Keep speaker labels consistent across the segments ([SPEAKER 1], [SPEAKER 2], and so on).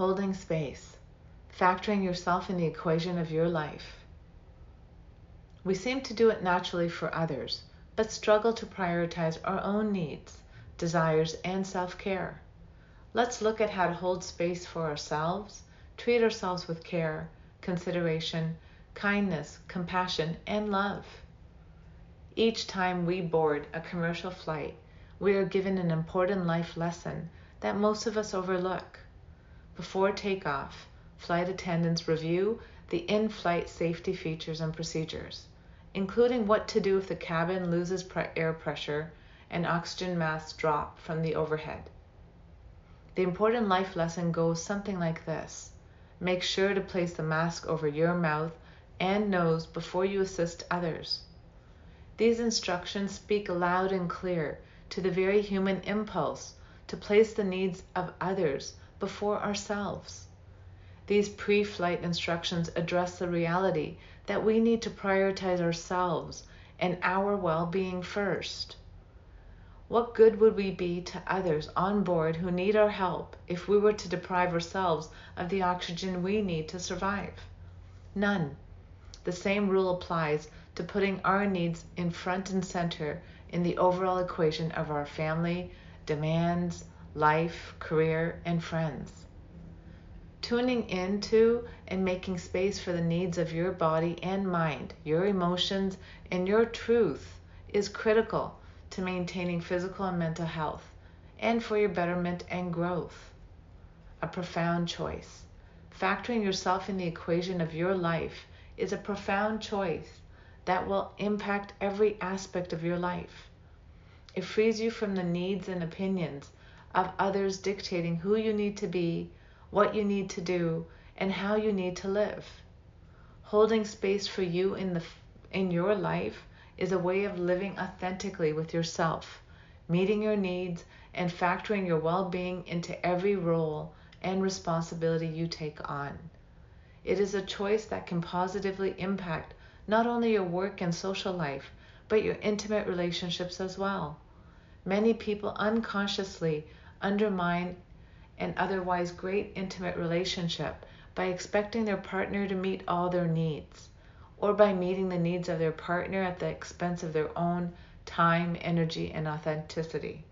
[SPEAKER 1] holding space, factoring yourself in the equation of your life. We seem to do it naturally for others, but struggle to prioritize our own needs, desires, and self care. Let's look at how to hold space for ourselves, treat ourselves with care, consideration, kindness, compassion, and love. Each time we board a commercial flight, we are given an important life lesson that most of us overlook. Before takeoff, flight attendants review the in flight safety features and procedures, including what to do if the cabin loses air pressure and oxygen masks drop from the overhead. The important life lesson goes something like this Make sure to place the mask over your mouth and nose before you assist others. These instructions speak loud and clear to the very human impulse to place the needs of others before ourselves. These pre flight instructions address the reality that we need to prioritize ourselves and our well being first. What good would we be to others on board who need our help if we were to deprive ourselves of the oxygen we need to survive? None. The same rule applies to putting our needs in front and center in the overall equation of our family, demands, life, career, and friends. Tuning into and making space for the needs of your body and mind, your emotions, and your truth is critical to maintaining physical and mental health and for your betterment and growth. A profound choice. Factoring yourself in the equation of your life is a profound choice that will impact every aspect of your life. It frees you from the needs and opinions of others dictating who you need to be, what you need to do, and how you need to live. Holding space for you in the in your life is a way of living authentically with yourself, meeting your needs and factoring your well-being into every role and responsibility you take on. It is a choice that can positively impact not only your work and social life, but your intimate relationships as well. Many people unconsciously undermine an otherwise great intimate relationship by expecting their partner to meet all their needs, or by meeting the needs of their partner at the expense of their own time, energy, and authenticity.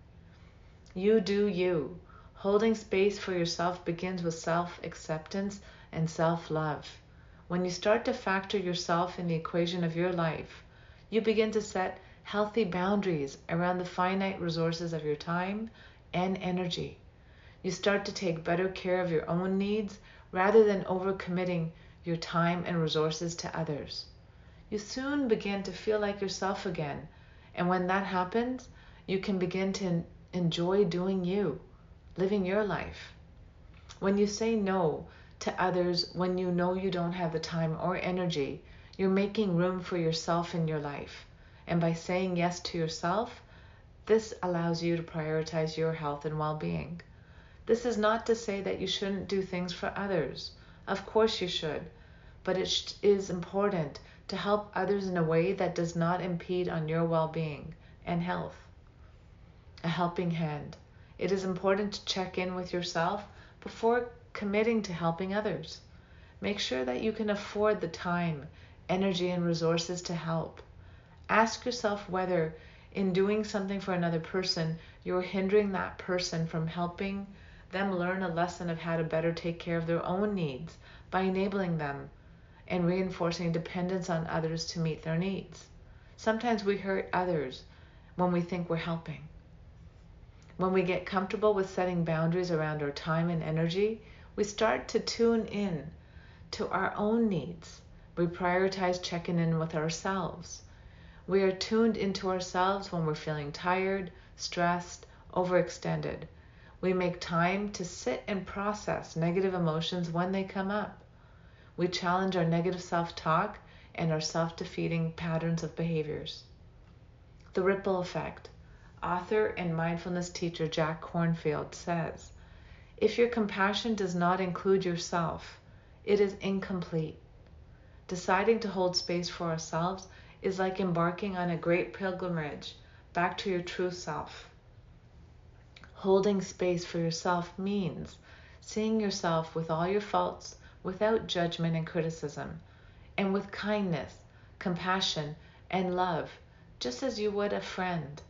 [SPEAKER 1] You do you. Holding space for yourself begins with self acceptance and self love. When you start to factor yourself in the equation of your life, you begin to set healthy boundaries around the finite resources of your time and energy. You start to take better care of your own needs rather than overcommitting your time and resources to others. You soon begin to feel like yourself again, and when that happens, you can begin to enjoy doing you, living your life. When you say no to others when you know you don't have the time or energy, you're making room for yourself in your life. And by saying yes to yourself, this allows you to prioritize your health and well being. This is not to say that you shouldn't do things for others. Of course you should. But it is important to help others in a way that does not impede on your well being and health. A helping hand. It is important to check in with yourself before committing to helping others. Make sure that you can afford the time, energy, and resources to help. Ask yourself whether, in doing something for another person, you're hindering that person from helping them learn a lesson of how to better take care of their own needs by enabling them and reinforcing dependence on others to meet their needs. Sometimes we hurt others when we think we're helping. When we get comfortable with setting boundaries around our time and energy, we start to tune in to our own needs. We prioritize checking in with ourselves. We are tuned into ourselves when we're feeling tired, stressed, overextended. We make time to sit and process negative emotions when they come up. We challenge our negative self talk and our self defeating patterns of behaviors. The ripple effect. Author and mindfulness teacher Jack Kornfield says if your compassion does not include yourself, it is incomplete. Deciding to hold space for ourselves is like embarking on a great pilgrimage back to your true self. Holding space for yourself means seeing yourself with all your faults without judgment and criticism, and with kindness, compassion, and love, just as you would a friend.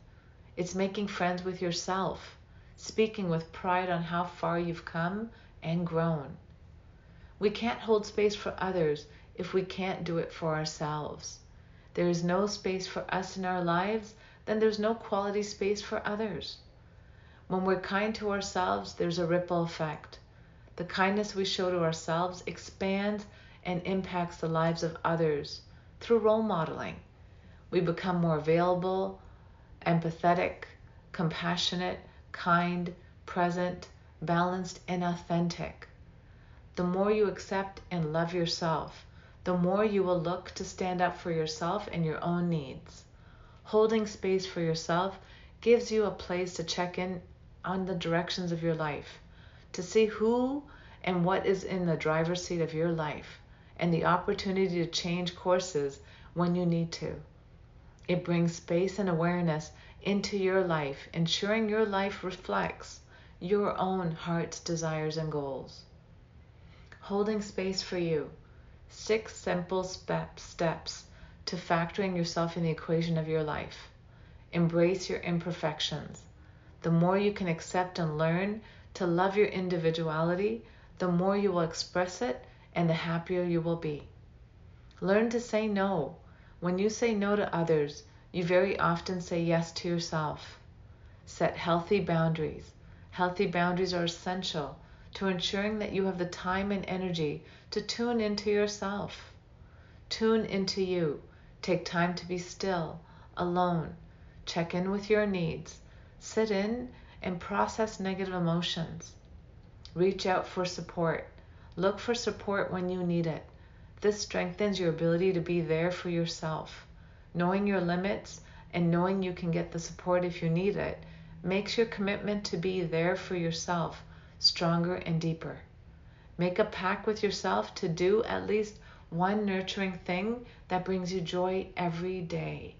[SPEAKER 1] It's making friends with yourself, speaking with pride on how far you've come and grown. We can't hold space for others if we can't do it for ourselves. There is no space for us in our lives, then there's no quality space for others. When we're kind to ourselves, there's a ripple effect. The kindness we show to ourselves expands and impacts the lives of others through role modeling. We become more available, empathetic, compassionate, kind, present, balanced, and authentic. The more you accept and love yourself, the more you will look to stand up for yourself and your own needs. Holding space for yourself gives you a place to check in on the directions of your life, to see who and what is in the driver's seat of your life, and the opportunity to change courses when you need to. It brings space and awareness into your life, ensuring your life reflects your own heart's desires and goals. Holding space for you six simple steps to factoring yourself in the equation of your life. Embrace your imperfections. The more you can accept and learn to love your individuality, the more you will express it and the happier you will be. Learn to say no. When you say no to others, you very often say yes to yourself. Set healthy boundaries. Healthy boundaries are essential to ensuring that you have the time and energy to tune into yourself. Tune into you. Take time to be still, alone. Check in with your needs. Sit in and process negative emotions. Reach out for support. Look for support when you need it. This strengthens your ability to be there for yourself. Knowing your limits and knowing you can get the support if you need it makes your commitment to be there for yourself stronger and deeper. Make a pact with yourself to do at least one nurturing thing that brings you joy every day.